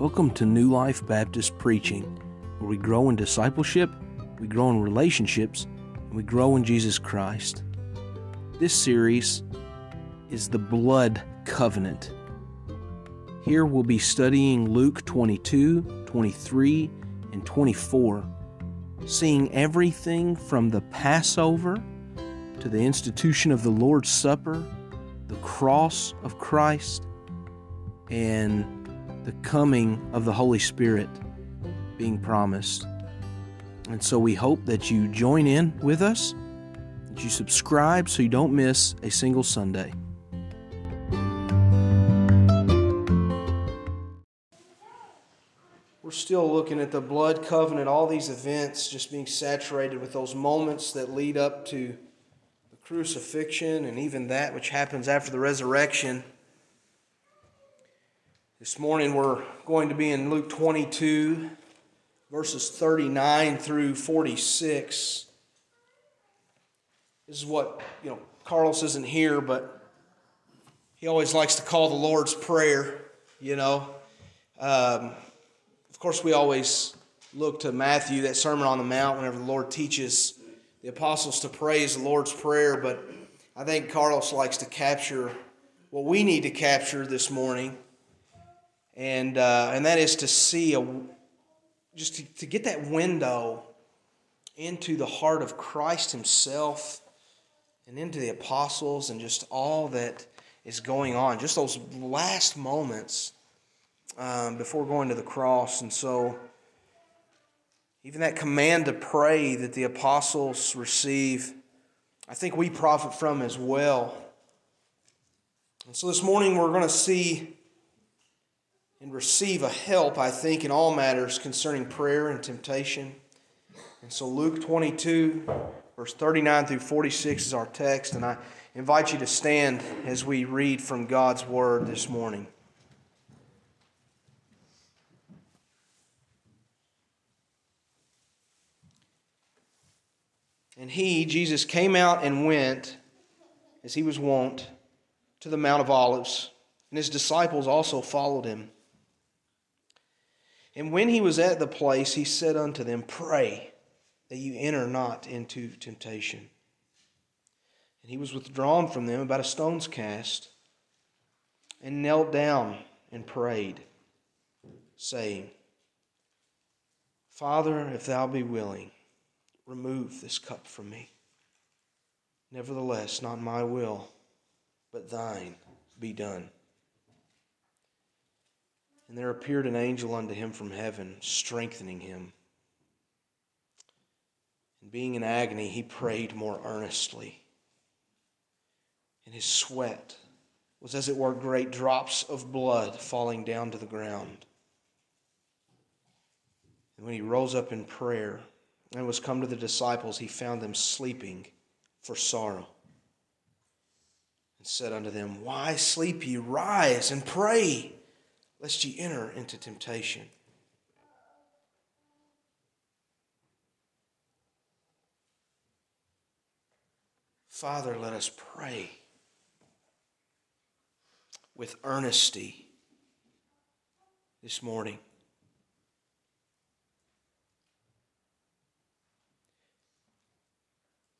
Welcome to New Life Baptist Preaching, where we grow in discipleship, we grow in relationships, and we grow in Jesus Christ. This series is the Blood Covenant. Here we'll be studying Luke 22, 23, and 24, seeing everything from the Passover to the institution of the Lord's Supper, the cross of Christ, and the coming of the Holy Spirit being promised. And so we hope that you join in with us, that you subscribe so you don't miss a single Sunday. We're still looking at the blood covenant, all these events just being saturated with those moments that lead up to the crucifixion and even that which happens after the resurrection. This morning we're going to be in Luke 22, verses 39 through 46. This is what, you know, Carlos isn't here, but he always likes to call the Lord's Prayer, you know. Um, of course, we always look to Matthew, that Sermon on the Mount, whenever the Lord teaches the apostles to praise the Lord's Prayer, but I think Carlos likes to capture what we need to capture this morning and uh, and that is to see a just to, to get that window into the heart of Christ Himself and into the apostles and just all that is going on, just those last moments um, before going to the cross, and so. Even that command to pray that the apostles receive, I think we profit from as well. And so this morning we're going to see and receive a help, I think, in all matters concerning prayer and temptation. And so Luke 22, verse 39 through 46 is our text, and I invite you to stand as we read from God's Word this morning. And he, Jesus, came out and went, as he was wont, to the Mount of Olives, and his disciples also followed him. And when he was at the place, he said unto them, Pray that you enter not into temptation. And he was withdrawn from them about a stone's cast, and knelt down and prayed, saying, Father, if thou be willing, remove this cup from me. Nevertheless, not my will, but thine be done. And there appeared an angel unto him from heaven, strengthening him. And being in agony, he prayed more earnestly. And his sweat was as it were great drops of blood falling down to the ground. And when he rose up in prayer and was come to the disciples, he found them sleeping for sorrow. And said unto them, Why sleep ye? Rise and pray lest ye enter into temptation. Father, let us pray with earnesty this morning.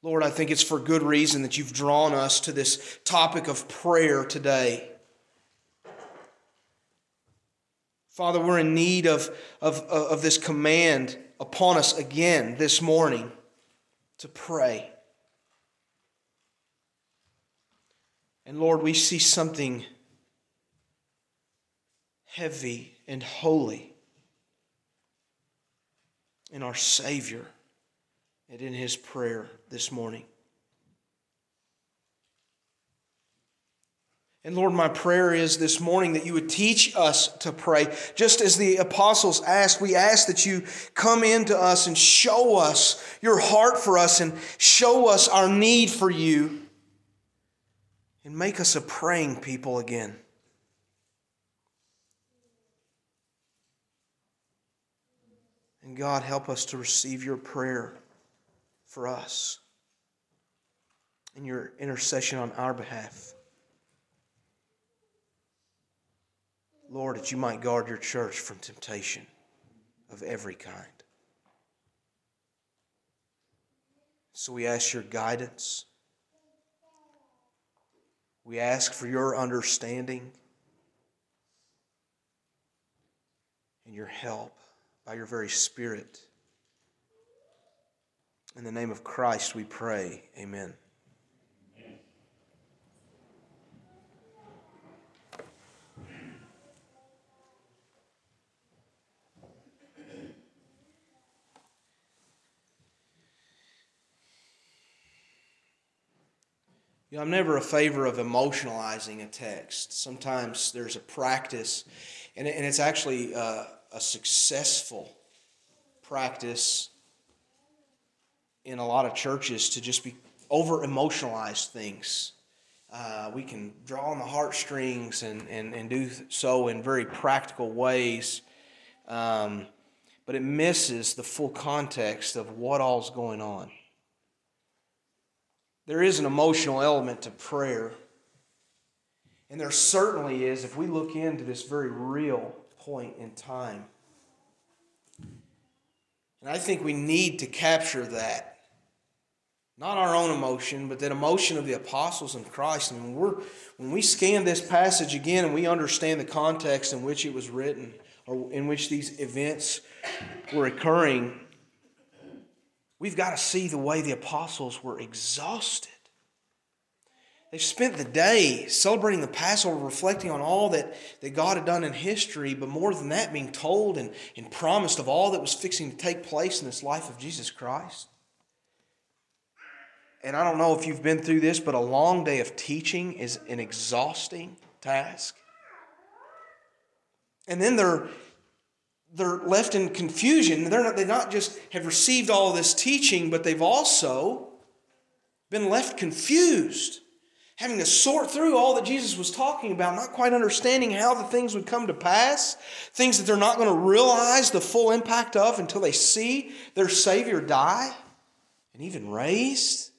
Lord, I think it's for good reason that you've drawn us to this topic of prayer today. Father, we're in need of, of, of this command upon us again this morning to pray. And Lord, we see something heavy and holy in our Savior and in His prayer this morning. And Lord, my prayer is this morning that you would teach us to pray. Just as the apostles asked, we ask that you come into us and show us your heart for us and show us our need for you and make us a praying people again. And God, help us to receive your prayer for us and your intercession on our behalf. Lord, that you might guard your church from temptation of every kind. So we ask your guidance. We ask for your understanding and your help by your very Spirit. In the name of Christ we pray. Amen. You know, I'm never a favor of emotionalizing a text. Sometimes there's a practice, and, it's actually uh, a successful practice in a lot of churches to just be over emotionalize things. Uh, we can draw on the heartstrings and, and, and do so in very practical ways, um, but it misses the full context of what all's going on. There is an emotional element to prayer. And there certainly is if we look into this very real point in time. And I think we need to capture that. Not our own emotion, but that emotion of the apostles in Christ. And when, we're, when we scan this passage again and we understand the context in which it was written, or in which these events were occurring, We've got to see the way the apostles were exhausted. They've spent the day celebrating the Passover, reflecting on all that, that God had done in history, but more than that, being told and, and promised of all that was fixing to take place in this life of Jesus Christ. And I don't know if you've been through this, but a long day of teaching is an exhausting task. And then they're they're left in confusion. They're not, they not just have received all this teaching, but they've also been left confused, having to sort through all that Jesus was talking about, not quite understanding how the things would come to pass, things that they're not going to realize the full impact of until they see their Savior die and even raised.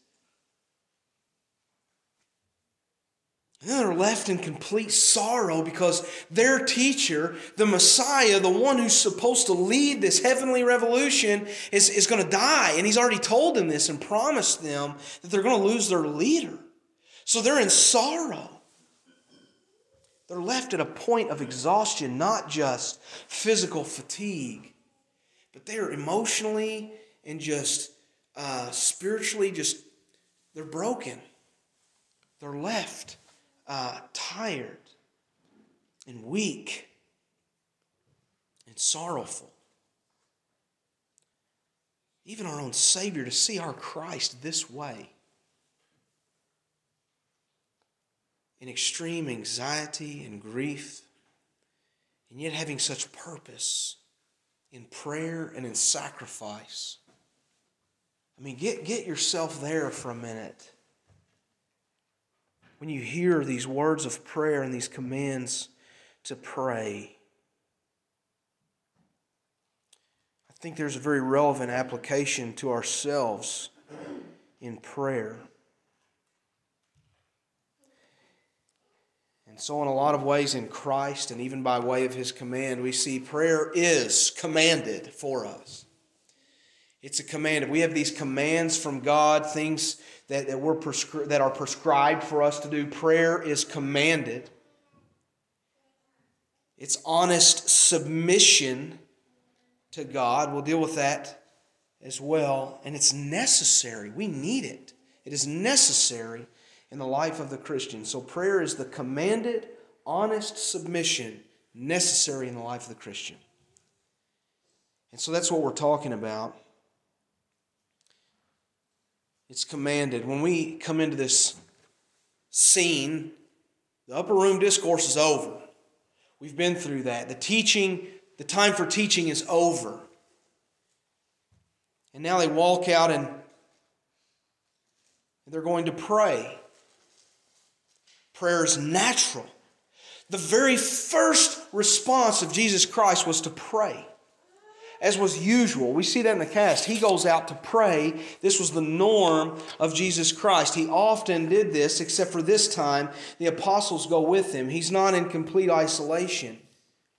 And then they're left in complete sorrow because their teacher, the Messiah, the one who's supposed to lead this heavenly revolution, is, is going to die. And he's already told them this and promised them that they're going to lose their leader. So they're in sorrow. They're left at a point of exhaustion, not just physical fatigue, but they are emotionally and just uh, spiritually just, they're broken. They're left uh, tired and weak and sorrowful. Even our own Savior, to see our Christ this way in extreme anxiety and grief, and yet having such purpose in prayer and in sacrifice. I mean, get, get yourself there for a minute when you hear these words of prayer and these commands to pray. I think there's a very relevant application to ourselves in prayer. And so, in a lot of ways, in Christ and even by way of His command, we see prayer is commanded for us. It's a command. We have these commands from God, things that, that, we're prescri- that are prescribed for us to do. Prayer is commanded. It's honest submission to God. We'll deal with that as well. And it's necessary. We need it. It is necessary in the life of the Christian. So prayer is the commanded, honest submission necessary in the life of the Christian. And so that's what we're talking about. It's commanded. When we come into this scene, the upper room discourse is over. We've been through that. The teaching, the time for teaching is over. And now they walk out and they're going to pray. Prayer is natural. The very first response of Jesus Christ was to pray as was usual. We see that in the cast. He goes out to pray. This was the norm of Jesus Christ. He often did this, except for this time, the apostles go with him. He's not in complete isolation.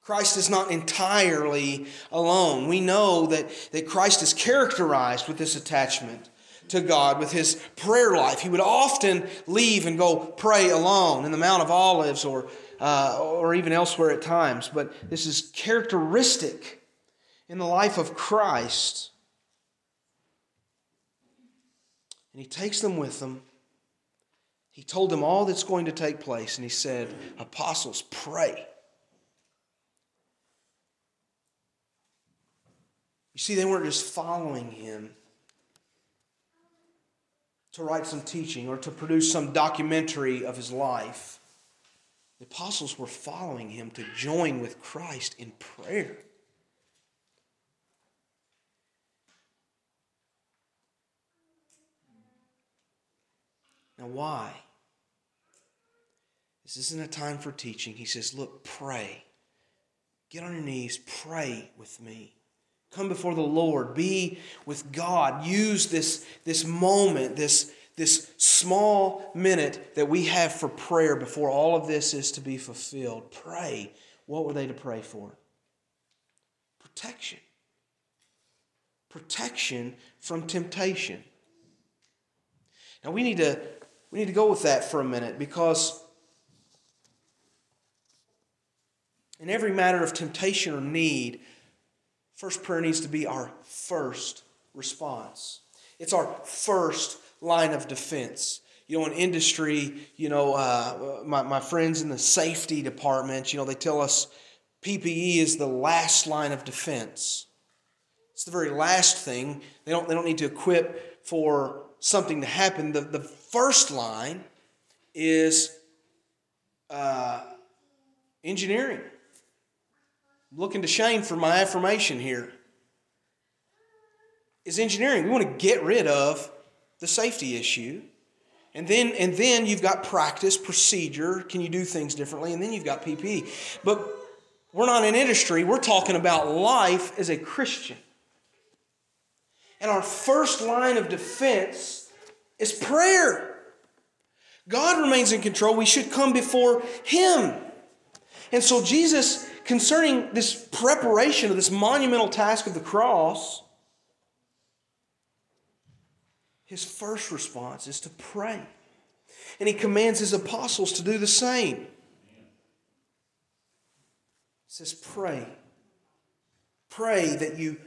Christ is not entirely alone. We know that, that Christ is characterized with this attachment to God, with his prayer life. He would often leave and go pray alone in the Mount of Olives or, uh, or even elsewhere at times. But this is characteristic in the life of Christ. And he takes them with him. He told them all that's going to take place, and he said, Apostles, pray. You see, they weren't just following him to write some teaching or to produce some documentary of his life. The apostles were following him to join with Christ in prayer. Now, why? This isn't a time for teaching. He says, Look, pray. Get on your knees, pray with me. Come before the Lord. Be with God. Use this, this moment, this, this small minute that we have for prayer before all of this is to be fulfilled. Pray. What were they to pray for? Protection. Protection from temptation. Now we need to we need to go with that for a minute because in every matter of temptation or need, First prayer needs to be our first response. It's our first line of defense. You know, in industry, you know, uh, my, my friends in the safety department, you know, they tell us PPE is the last line of defense. It's the very last thing. They don't, they don't need to equip for something to happen. The, the first line is uh, engineering looking to Shane for my affirmation here, is engineering. We want to get rid of the safety issue. And then, and then you've got practice, procedure. Can you do things differently? And then you've got PPE. But we're not in industry, we're talking about life as a Christian. And our first line of defense is prayer. God remains in control. We should come before Him. And so Jesus concerning this preparation of this monumental task of the cross, his first response is to pray. And he commands his apostles to do the same. He says, Pray. Pray that you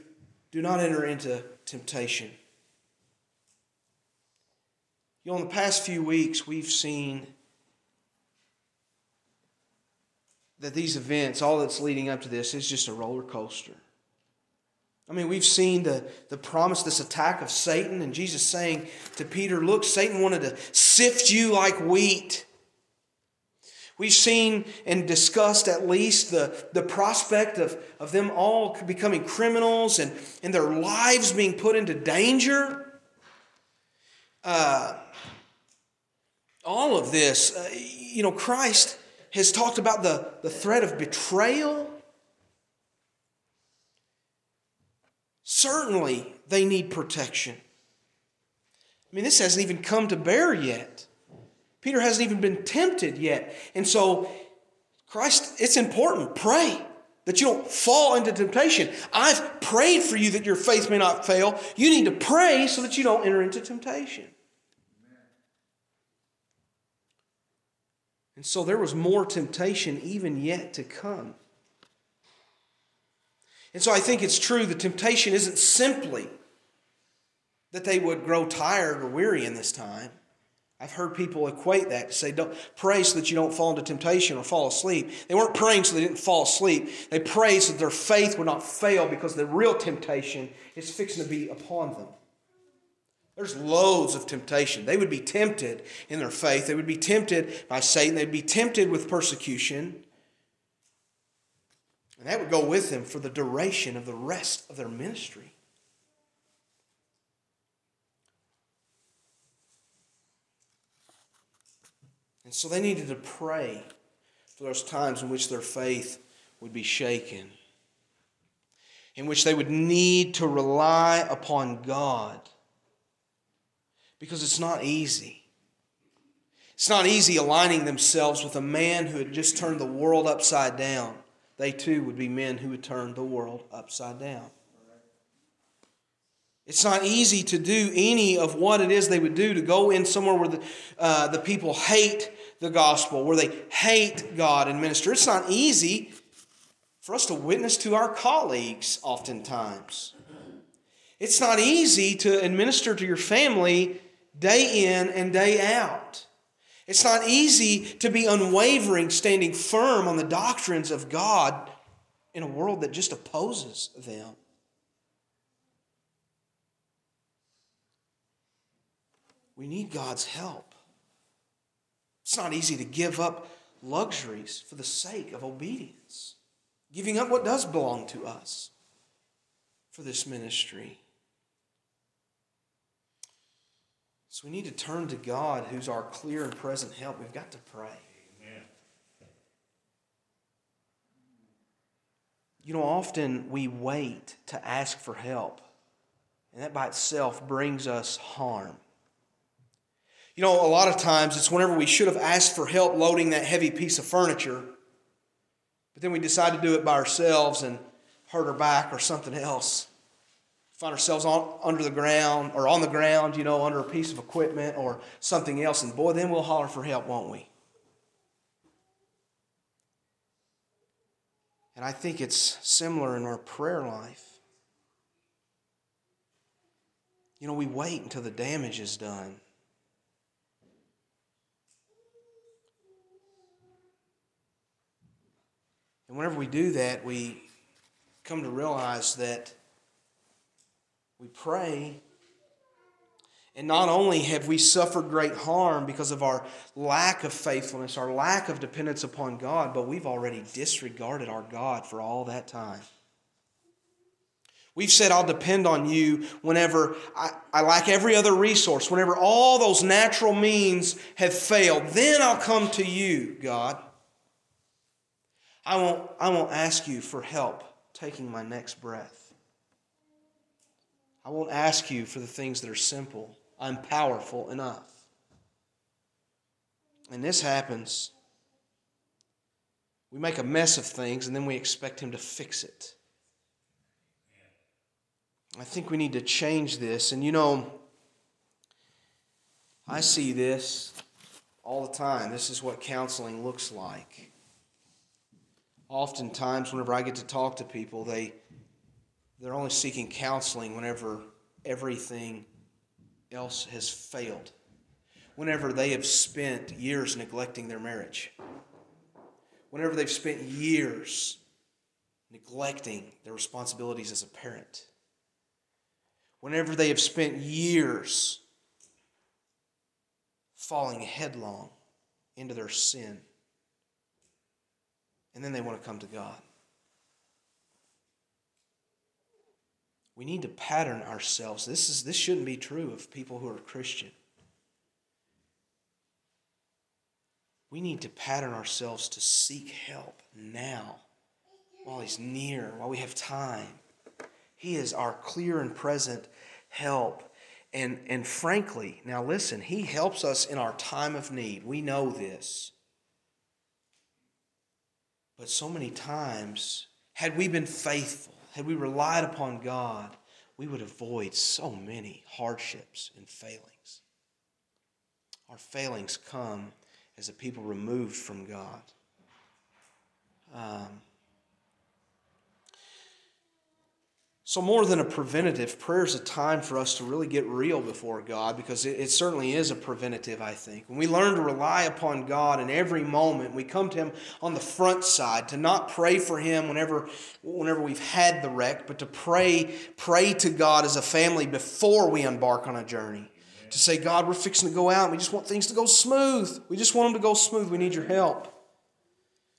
do not enter into temptation. You know, in the past few weeks, we've seen that these events, all that's leading up to this, is just a roller coaster. I mean, we've seen the, the promise, this attack of Satan, and Jesus saying to Peter, Look, Satan wanted to sift you like wheat. We've seen and discussed at least the, the prospect of, of them all becoming criminals and, and their lives being put into danger. Uh, all of this, uh, you know, Christ has talked about the, the threat of betrayal. Certainly, they need protection. I mean, this hasn't even come to bear yet. Peter hasn't even been tempted yet. And so, Christ, it's important. Pray that you don't fall into temptation. I've prayed for you that your faith may not fail. You need to pray so that you don't enter into temptation. And so there was more temptation even yet to come. And so I think it's true the temptation isn't simply that they would grow tired or weary in this time. I've heard people equate that to say, don't pray so that you don't fall into temptation or fall asleep. They weren't praying so they didn't fall asleep. They prayed so that their faith would not fail because the real temptation is fixing to be upon them. There's loads of temptation. They would be tempted in their faith. They would be tempted by Satan. They'd be tempted with persecution. And that would go with them for the duration of the rest of their ministry. And so they needed to pray for those times in which their faith would be shaken, in which they would need to rely upon God because it's not easy. It's not easy aligning themselves with a man who had just turned the world upside down they too would be men who would turn the world upside down. It's not easy to do any of what it is they would do to go in somewhere where the, uh, the people hate the gospel, where they hate God and minister. It's not easy for us to witness to our colleagues, oftentimes. It's not easy to administer to your family day in and day out. It's not easy to be unwavering, standing firm on the doctrines of God in a world that just opposes them. We need God's help. It's not easy to give up luxuries for the sake of obedience, giving up what does belong to us for this ministry. So we need to turn to God, who's our clear and present help. We've got to pray. Amen. You know, often we wait to ask for help, and that by itself brings us harm. You know, a lot of times it's whenever we should have asked for help loading that heavy piece of furniture, but then we decide to do it by ourselves and hurt our back or something else. Find ourselves on, under the ground or on the ground, you know, under a piece of equipment or something else, and boy, then we'll holler for help, won't we? And I think it's similar in our prayer life. You know, we wait until the damage is done. And whenever we do that, we come to realize that we pray, and not only have we suffered great harm because of our lack of faithfulness, our lack of dependence upon God, but we've already disregarded our God for all that time. We've said, I'll depend on you whenever I, I, lack every other resource, whenever all those natural means have failed. Then I'll come to you, God. I won't, I won't ask you for help taking my next breath. I won't ask you for the things that are simple. I'm powerful enough. And this happens. We make a mess of things and then we expect Him to fix it. I think we need to change this. And you know, I see this all the time. This is what counseling looks like oftentimes whenever I get to talk to people, they they're only seeking counseling whenever everything else has failed. Whenever they have spent years neglecting their marriage. Whenever they've spent years neglecting their responsibilities as a parent. Whenever they have spent years falling headlong into their sin and then they want to come to God. We need to pattern ourselves. This, is, this shouldn't be true of people who are Christian. We need to pattern ourselves to seek help now while He's near, while we have time. He is our clear and present help. And, and frankly, now listen, He helps us in our time of need. We know this. But so many times, had we been faithful, had we relied upon God, we would avoid so many hardships and failings. Our failings come as a people removed from God. Um, So, more than a preventative, prayer is a time for us to really get real before God because it, it, certainly is a preventative, I think. When we learn to rely upon God in every moment, we come to Him on the front side to not pray for Him whenever, whenever we've had the wreck, but to pray, pray to God as a family before we embark on a journey. To say, God, we're fixing to go out. We just want things to go smooth. We just want them to go smooth. We need your help.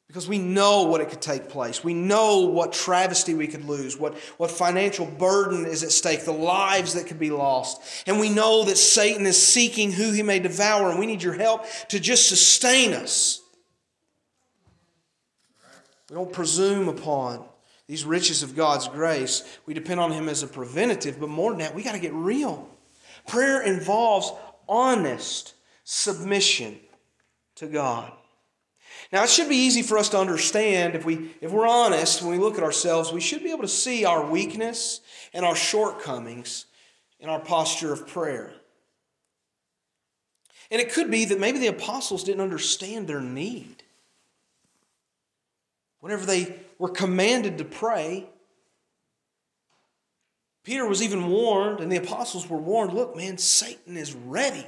Because we know what it could take place. We know what travesty we could lose, what, what financial burden is at stake, the lives that could be lost. And we know that Satan is seeking who he may devour, and we need your help to just sustain us. We don't presume upon these riches of God's grace. We depend on him as a preventative, but more than that, we got to get real. Prayer involves honest submission to God. Now, it should be easy for us to understand if, we, if we're honest, when we look at ourselves, we should be able to see our weakness and our shortcomings in our posture of prayer. And it could be that maybe the apostles didn't understand their need. Whenever they were commanded to pray, Peter was even warned, and the apostles were warned look, man, Satan is ready.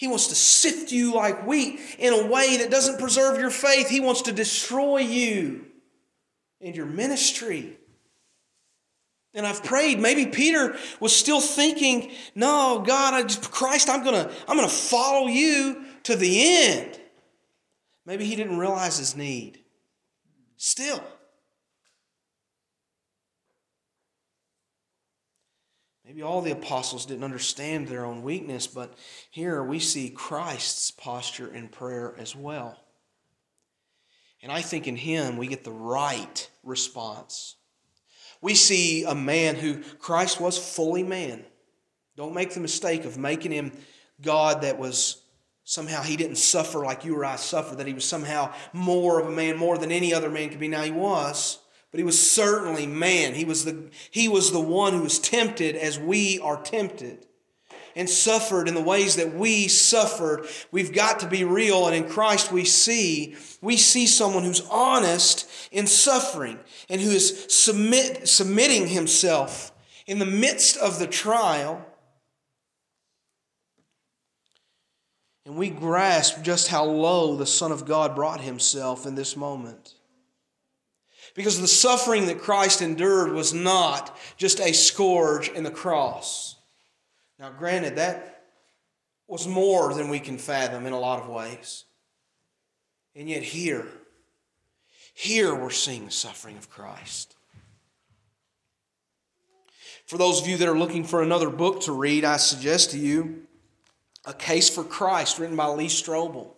He wants to sift you like wheat in a way that doesn't preserve your faith. He wants to destroy you and your ministry. And I've prayed. Maybe Peter was still thinking, "No, God, I just, Christ, I'm gonna, I'm gonna follow you to the end." Maybe he didn't realize his need. Still, Maybe all the apostles didn't understand their own weakness, but here we see Christ's posture in prayer as well. And I think in him we get the right response. We see a man who Christ was fully man. Don't make the mistake of making him God that was somehow he didn't suffer like you or I suffer, that he was somehow more of a man, more than any other man could be. Now he was. But he was certainly man. He was the, he was the one who was tempted as we are tempted and suffered in the ways that we suffered. We've got to be real. And in Christ, we see, we see someone who's honest in suffering and who is submit, submitting himself in the midst of the trial. And we grasp just how low the Son of God brought himself in this moment. Because the suffering that Christ endured was not just a scourge in the cross. Now, granted, that was more than we can fathom in a lot of ways. And yet, here, here we're seeing the suffering of Christ. For those of you that are looking for another book to read, I suggest to you A Case for Christ, written by Lee Strobel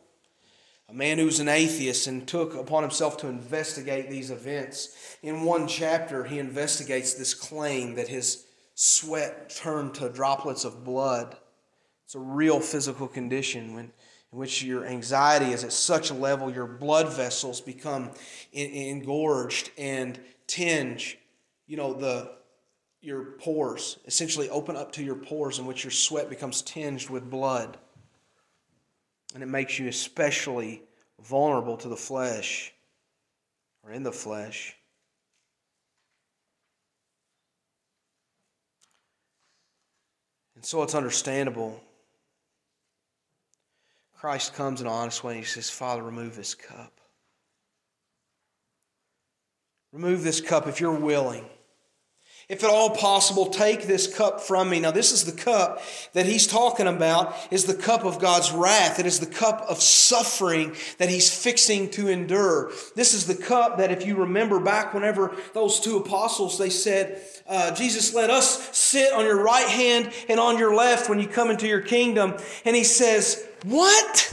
a man who was an atheist and took upon himself to investigate these events. In one chapter, he investigates this claim that his sweat turned to droplets of blood. It's a real physical condition when, in which your anxiety is at such a level your blood vessels become engorged and tinge, you know, the your pores, essentially open up to your pores in which your sweat becomes tinged with blood and it makes you especially vulnerable to the flesh or in the flesh. And so it's understandable. Christ comes in an honest way and he says, Father, remove this cup. Remove this cup if you're willing. If at all possible, take this cup from me. Now, this is the cup that he's talking about, is the cup of God's wrath. It is the cup of suffering that he's fixing to endure. This is the cup that, if you remember back whenever those two apostles, they said, uh, Jesus, let us sit on your right hand and on your left when you come into your kingdom. And he says, What?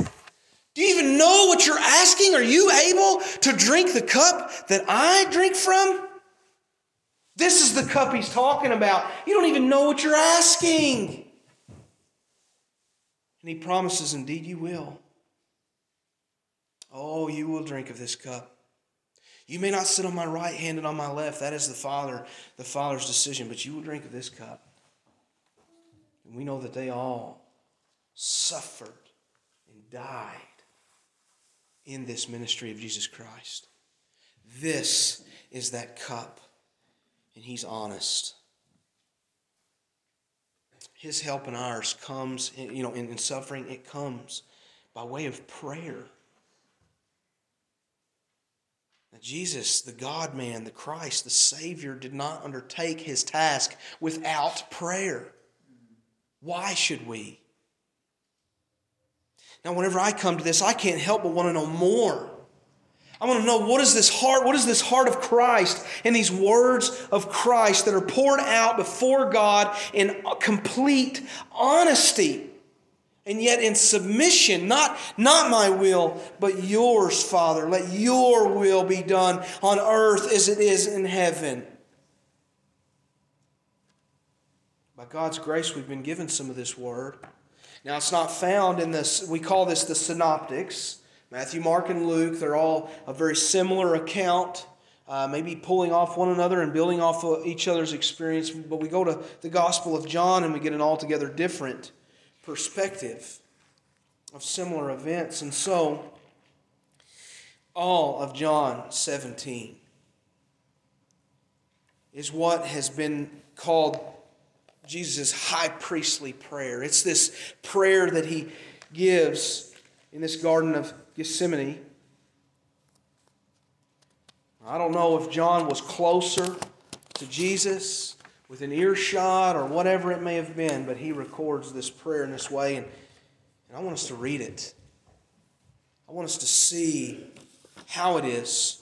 Do you even know what you're asking? Are you able to drink the cup that I drink from? This is the cup he's talking about. You don't even know what you're asking. And he promises, indeed, you will. Oh, you will drink of this cup. You may not sit on my right hand and on my left. That is the Father, the Father's decision, but you will drink of this cup. And we know that they all suffered and died in this ministry of Jesus Christ. This is that cup and he's honest. His help and ours comes, you know, in, in suffering, it comes by way of prayer. Now, Jesus, the God man, the Christ, the Savior, did not undertake his task without prayer. Why should we? Now, whenever I come to this, I can't help but want to know more. I want to know what is this heart, what is this heart of Christ and these words of Christ that are poured out before God in complete honesty and yet in submission, not, not my will, but yours, Father. Let your will be done on earth as it is in heaven. By God's grace, we've been given some of this word. Now, it's not found in this, we call this the synoptics Matthew, Mark, and Luke, they're all a very similar account, uh, maybe pulling off one another and building off of each other's experience. But we go to the Gospel of John and we get an altogether different perspective of similar events. And so, all of John 17 is what has been called Jesus' high priestly prayer. It's this prayer that he gives in this Garden of Gethsemane. I don't know if John was closer to Jesus with an earshot or whatever it may have been, but he records this prayer in this way, and, and I want us to read it. I want us to see how it is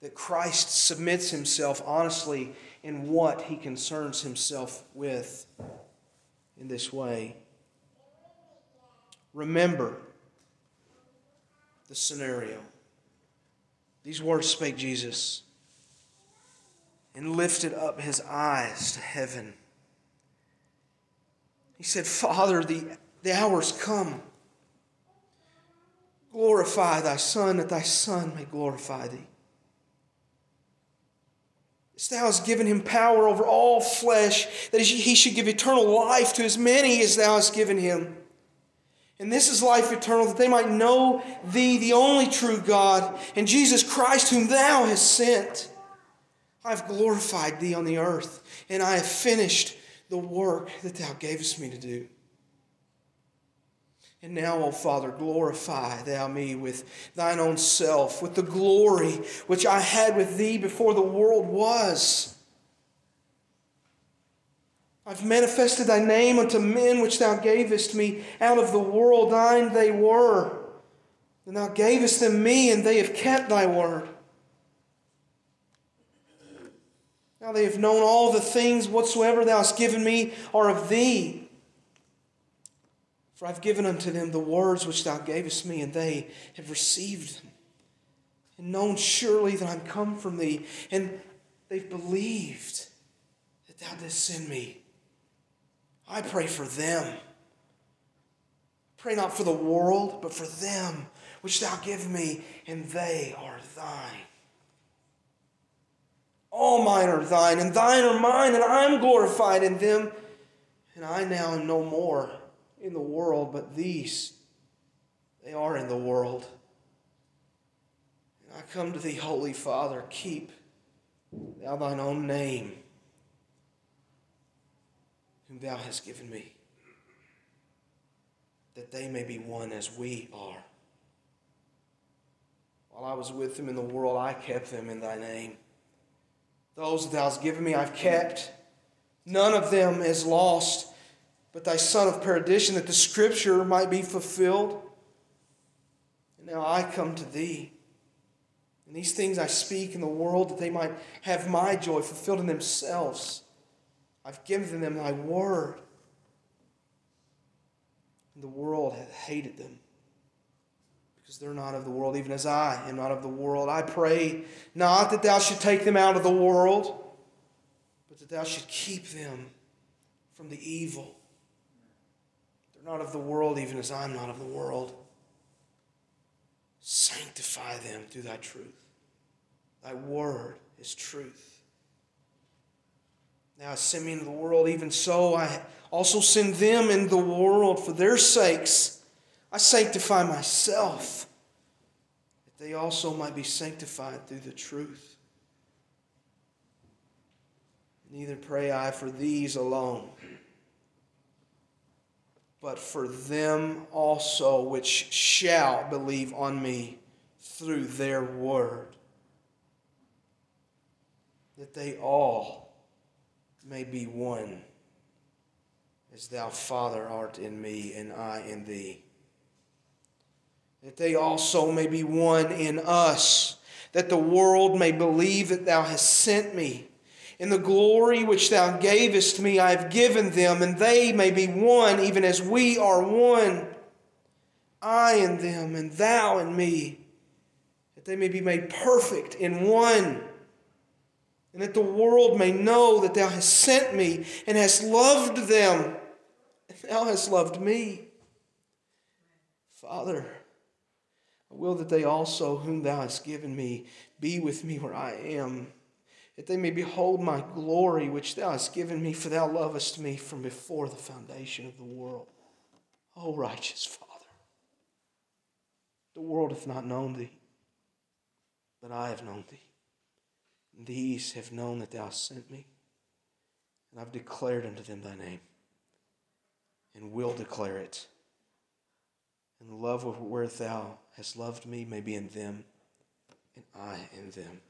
that Christ submits himself honestly in what he concerns himself with in this way. Remember the scenario. These words spake Jesus and lifted up his eyes to heaven. He said, Father, the, the hour's come. Glorify thy Son, that thy Son may glorify thee. As thou hast given him power over all flesh, that he should give eternal life to as many as thou hast given him. And this is life eternal, that they might know thee, the only true God, and Jesus Christ, whom thou hast sent. I have glorified thee on the earth, and I have finished the work that thou gavest me to do. And now, O Father, glorify thou me with thine own self, with the glory which I had with thee before the world was. I've manifested thy name unto men which thou gavest me out of the world. Thine they were. And thou gavest them me, and they have kept thy word. Now they have known all the things whatsoever thou hast given me are of thee. For I've given unto them the words which thou gavest me, and they have received them, and known surely that I'm come from thee, and they've believed that thou didst send me. I pray for them. Pray not for the world, but for them which thou give me, and they are thine. All mine are thine, and thine are mine, and I'm glorified in them, and I now am no more in the world, but these, they are in the world. And I come to thee, Holy Father, keep thou thine own name, whom thou hast given me, that they may be one as we are. While I was with them in the world, I kept them in thy name. Those that thou hast given me, I've kept. None of them is lost but thy son of perdition, that the scripture might be fulfilled. And now I come to thee. And these things I speak in the world that they might have my joy fulfilled in themselves. I've given them thy word. And the world hath hated them because they're not of the world, even as I am not of the world. I pray not that thou should take them out of the world, but that thou should keep them from the evil They're not of the world, even as I'm not of the world. Sanctify them through thy truth. Thy word is truth. Now, I send me into the world, even so I also send them into the world for their sakes. I sanctify myself, that they also might be sanctified through the truth. Neither pray I for these alone but for them also which shall believe on me through their word, that they all may be one, as thou, Father, art in me, and I in thee. That they also may be one in us, that the world may believe that thou hast sent me. In the glory which thou gavest me, I have given them, and they may be one, even as we are one. I in them, and thou in me, that they may be made perfect in one, and that the world may know that thou hast sent me and hast loved them, and thou hast loved me. Father, I will that they also, whom thou hast given me, be with me where I am, that they may behold my glory which thou hast given me, for thou lovest me from before the foundation of the world. O righteous Father, the world hath not known thee, but I have known thee. These have known that thou sent me, and I've declared unto them thy name, and will declare it and the love where thou hast loved me may be in them, and I in them.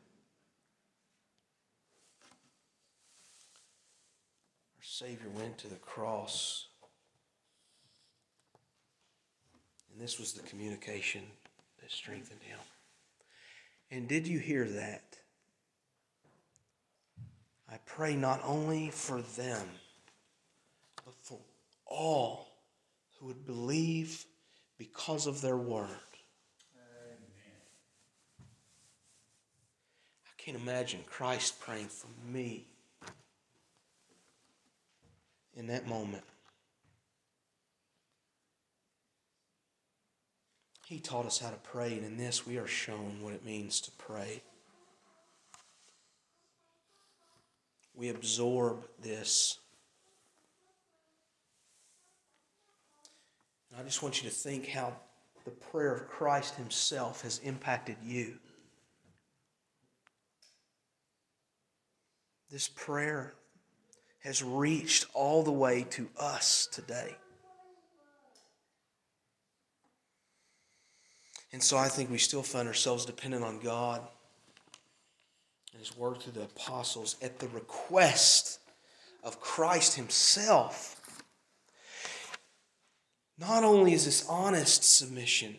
Our Savior went to the cross, and this was the communication that strengthened him. And did you hear that? Pray not only for them, but for all who would believe because of their word. Amen. I can't imagine Christ praying for me in that moment. He taught us how to pray, and in this we are shown what it means to pray. We absorb this I just want you to think how the prayer of Christ Himself has impacted you. This prayer has reached all the way to us today. And so I think we still find ourselves dependent on God and His word through the apostles at the request of Christ Himself not only is this honest submission,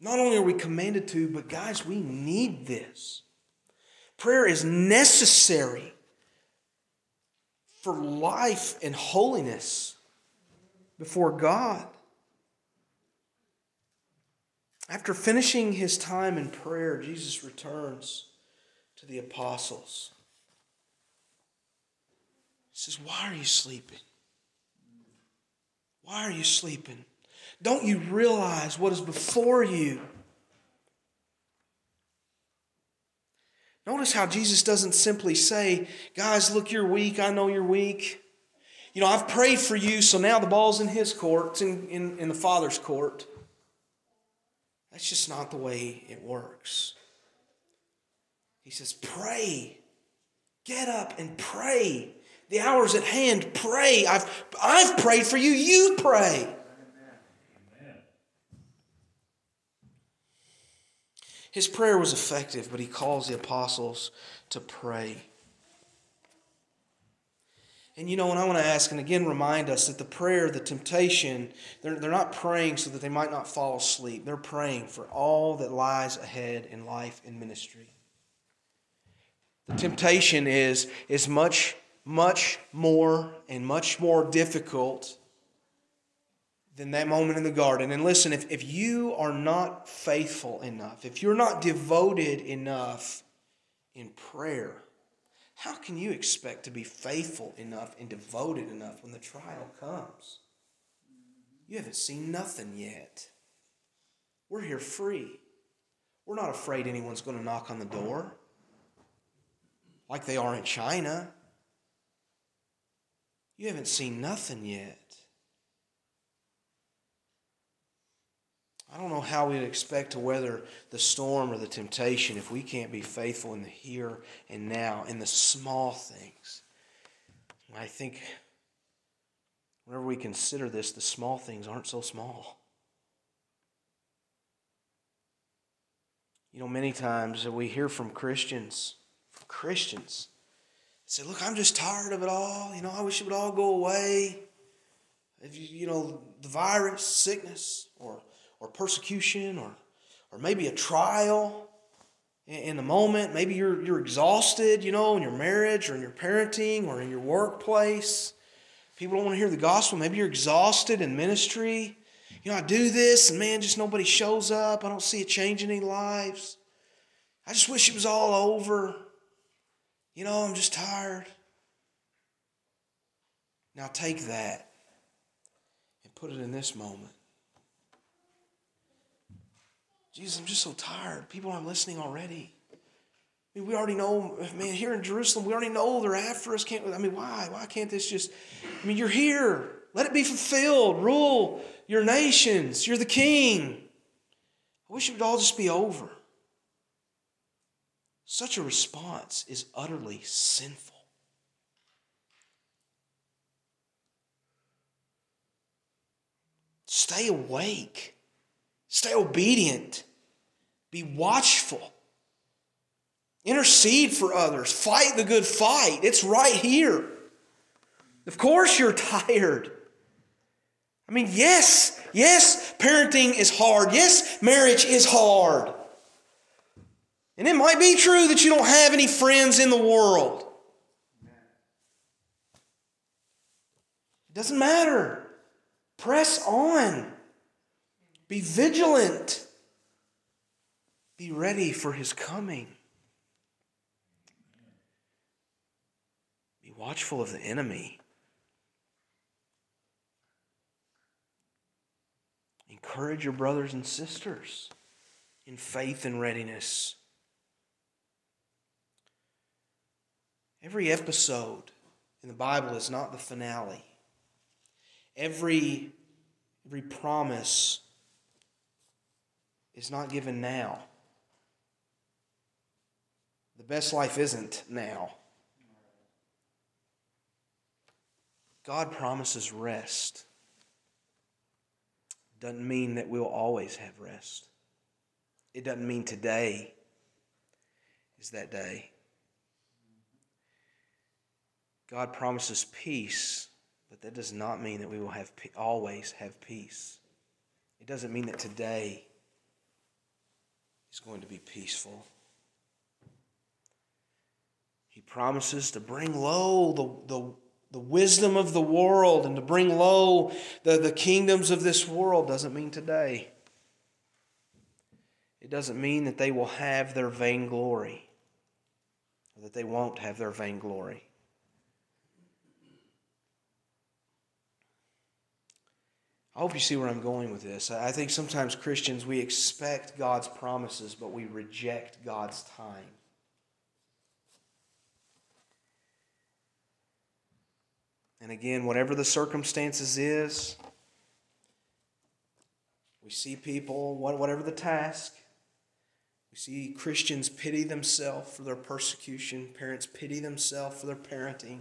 not only are we commanded to, but guys, we need this. Prayer is necessary for life and holiness before God. After finishing his time in prayer, Jesus returns to the apostles. He says, Why are you sleeping? Why are you sleeping? Don't you realize what is before you? Notice how Jesus doesn't simply say, Guys, look, you're weak. I know you're weak. You know, I've prayed for you, so now the ball's in his court, it's in, in, in the Father's court. That's just not the way it works. He says, Pray. Get up and pray. The hour's at hand. Pray. I've, I've prayed for you. You pray. His prayer was effective, but he calls the apostles to pray. And you know, and I want to ask and again remind us that the prayer, the temptation, they're, they're not praying so that they might not fall asleep. They're praying for all that lies ahead in life and ministry. The temptation is, is much much more and much more difficult than that moment in the garden. And listen, if, if you are not faithful enough, if you're not devoted enough in prayer, how can you expect to be faithful enough and devoted enough when the trial comes? You haven't seen nothing yet. We're here free. We're not afraid anyone's going to knock on the door like they are in China. You haven't seen nothing yet. I don't know how we'd expect to weather the storm or the temptation if we can't be faithful in the here and now, in the small things. I think whenever we consider this, the small things aren't so small. You know, many times we hear from Christians, Christians, say, Look, I'm just tired of it all. You know, I wish it would all go away. If you, you know, the virus, sickness, or, or persecution, or, or maybe a trial in, in the moment. Maybe you're, you're exhausted, you know, in your marriage, or in your parenting, or in your workplace. People don't want to hear the gospel. Maybe you're exhausted in ministry. You know, I do this, and man, just nobody shows up. I don't see it changing any lives. I just wish it was all over. You know, I'm just tired. Now take that and put it in this moment. Jesus, I'm just so tired. People aren't listening already. I mean, we already know, man, here in Jerusalem, we already know they're after us. Can't I mean, why? Why can't this just I mean, you're here. Let it be fulfilled. Rule your nations. You're the king. I wish it would all just be over. Such a response is utterly sinful. Stay awake. Stay obedient. Be watchful. Intercede for others. Fight the good fight. It's right here. Of course, you're tired. I mean, yes, yes, parenting is hard. Yes, marriage is hard. And it might be true that you don't have any friends in the world. It doesn't matter. Press on. Be vigilant. Be ready for his coming. Be watchful of the enemy. Encourage your brothers and sisters in faith and readiness. Every episode in the Bible is not the finale. Every, every promise is not given now. The best life isn't now. God promises rest. Doesn't mean that we'll always have rest. It doesn't mean today is that day. God promises peace, but that does not mean that we will have always have peace. It doesn't mean that today is going to be peaceful. He promises to bring low the, the, the wisdom of the world and to bring low the, the kingdoms of this world. Doesn't mean today. It doesn't mean that they will have their vainglory or that they won't have their vainglory. I hope you see where I'm going with this. I think sometimes Christians, we expect God's promises, but we reject God's time. And again, whatever the circumstances is, we see people, whatever the task, we see Christians pity themselves for their persecution, parents pity themselves for their parenting,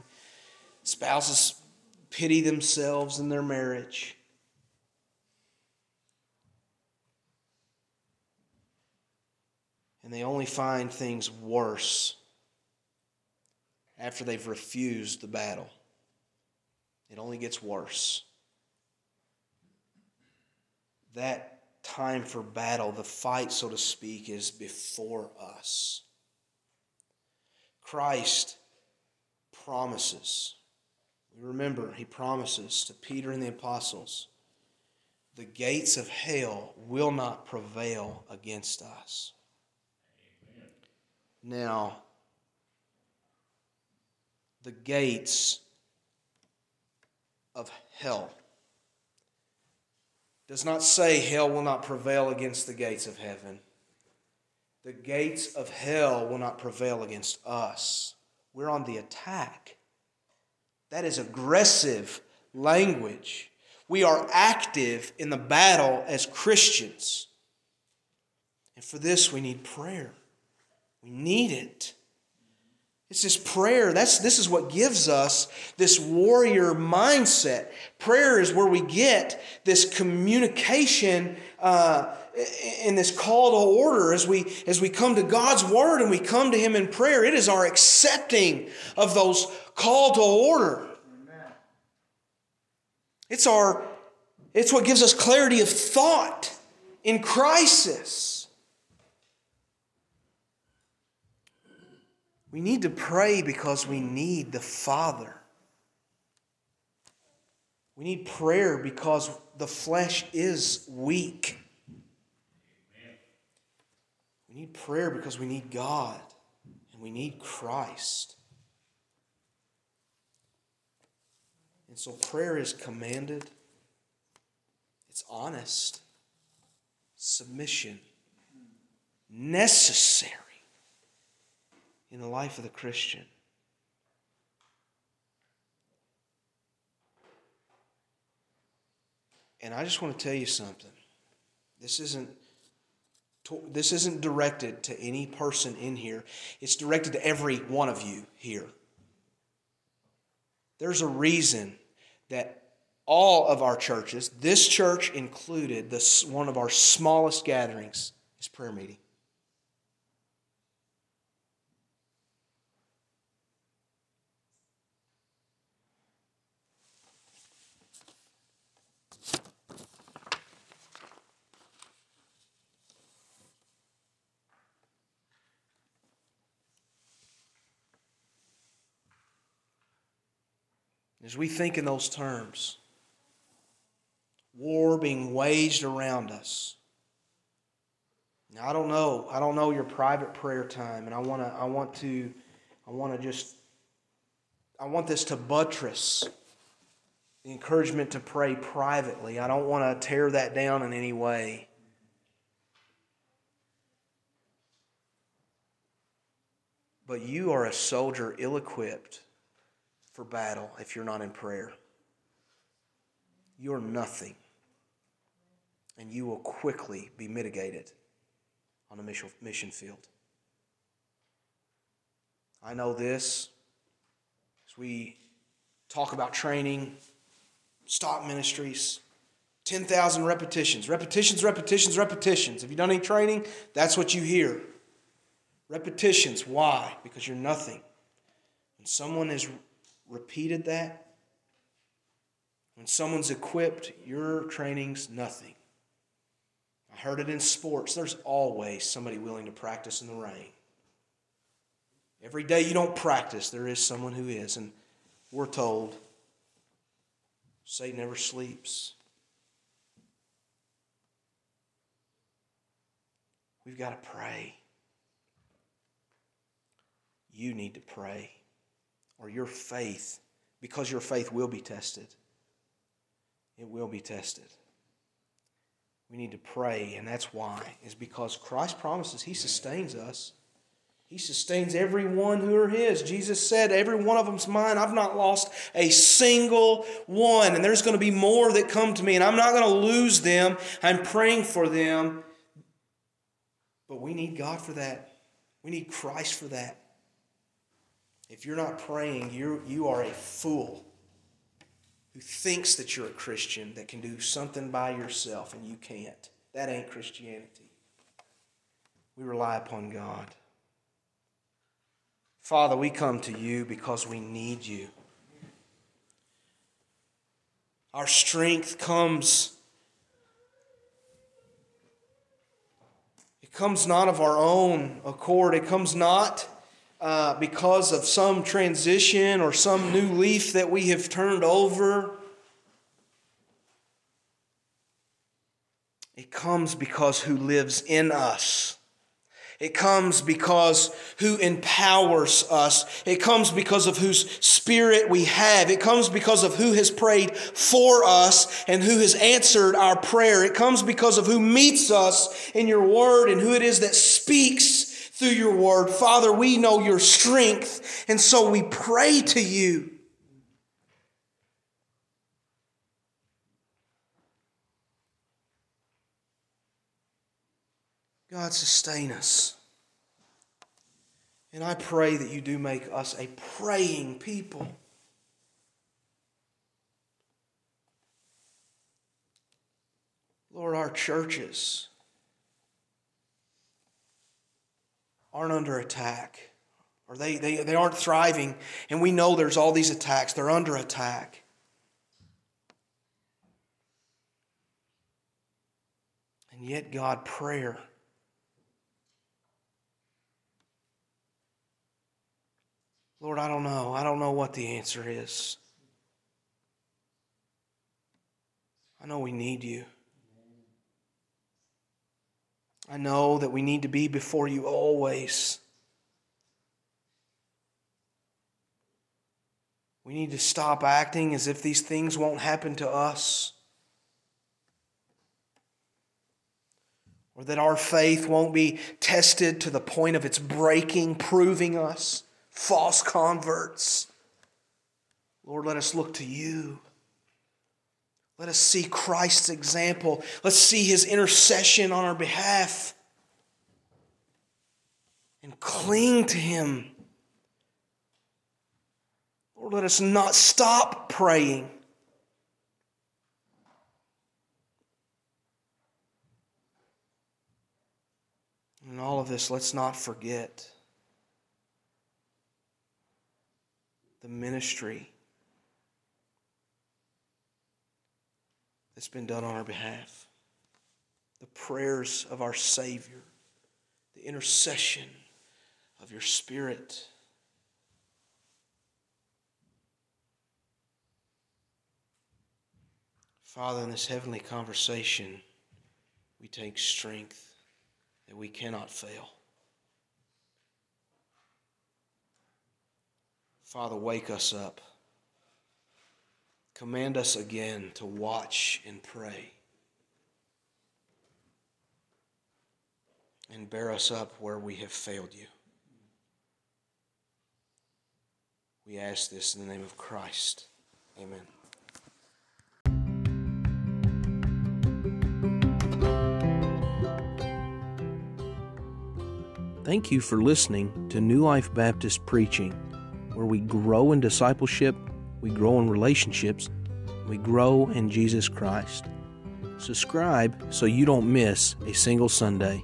spouses pity themselves in their marriage. And they only find things worse after they've refused the battle. It only gets worse. That time for battle, the fight, so to speak, is before us. Christ promises. We remember, he promises to Peter and the apostles the gates of hell will not prevail against us. Now, the gates of hell does not say hell will not prevail against the gates of heaven. The gates of hell will not prevail against us. We're on the attack. That is aggressive language. We are active in the battle as Christians. And for this, we need prayer. We need it. It's this prayer. That's this is what gives us this warrior mindset. Prayer is where we get this communication uh, in this call to order as we as we come to God's word and we come to Him in prayer. It is our accepting of those call to order. It's our it's what gives us clarity of thought in crisis. We need to pray because we need the Father. We need prayer because the flesh is weak. We need prayer because we need God and we need Christ. And so prayer is commanded, it's honest, submission, necessary in the life of the Christian. And I just want to tell you something. This isn't this isn't directed to any person in here. It's directed to every one of you here. There's a reason that all of our churches, this church included, this one of our smallest gatherings is prayer meeting. As we think in those terms, war being waged around us. Now, I don't know. I don't know your private prayer time, and I want to. I want to. I want to just. I want this to buttress the encouragement to pray privately. I don't want to tear that down in any way. But you are a soldier ill equipped for battle if you're not in prayer. You're nothing. And you will quickly be mitigated on a mission field. I know this as we talk about training, stock ministries, 10,000 repetitions. Repetitions, repetitions, repetitions. Have you've done any training, that's what you hear. Repetitions. Why? Because you're nothing. When someone has repeated that, when someone's equipped, your training's nothing. I heard it in sports. There's always somebody willing to practice in the rain. Every day you don't practice, there is someone who is. And we're told Satan never sleeps. We've got to pray. You need to pray, or your faith, because your faith will be tested. It will be tested. We need to pray, and that's why, is because Christ promises He sustains us. He sustains everyone who are His. Jesus said, Every one of them's mine. I've not lost a single one. And there's going to be more that come to me, and I'm not going to lose them. I'm praying for them. But we need God for that. We need Christ for that. If you're not praying, you you are a fool who thinks that you're a Christian that can do something by yourself and you can't. That ain't Christianity. We rely upon God. Father, we come to you because we need you. Our strength comes it comes not of our own accord. It comes not uh, because of some transition or some new leaf that we have turned over. It comes because who lives in us. It comes because who empowers us. It comes because of whose spirit we have. It comes because of who has prayed for us and who has answered our prayer. It comes because of who meets us in your word and who it is that speaks through your word. Father, we know your strength, and so we pray to you. God, sustain us. And I pray that you do make us a praying people. Lord, our churches aren't under attack or they, they, they aren't thriving, and we know there's all these attacks. They're under attack. And yet, God, prayer. Lord, I don't know. I don't know what the answer is. I know we need you. I know that we need to be before you always. We need to stop acting as if these things won't happen to us. or that our faith won't be tested to the point of its breaking, proving us false converts. Lord, let us look to you. Let us see Christ's example. Let's see his intercession on our behalf and cling to him. Lord, let us not stop praying. In all of this, let's not forget the ministry that's been done on our behalf, the prayers of our Savior, the intercession of your Spirit. Father, in this heavenly conversation, we take strength that we cannot fail. Father, wake us up. Command us again to watch and pray. And bear us up where we have failed you. We ask this in the name of Christ. Amen. Thank you for listening to New Life Baptist Preaching, where we grow in discipleship, we grow in relationships, we grow in Jesus Christ. Subscribe so you don't miss a single Sunday.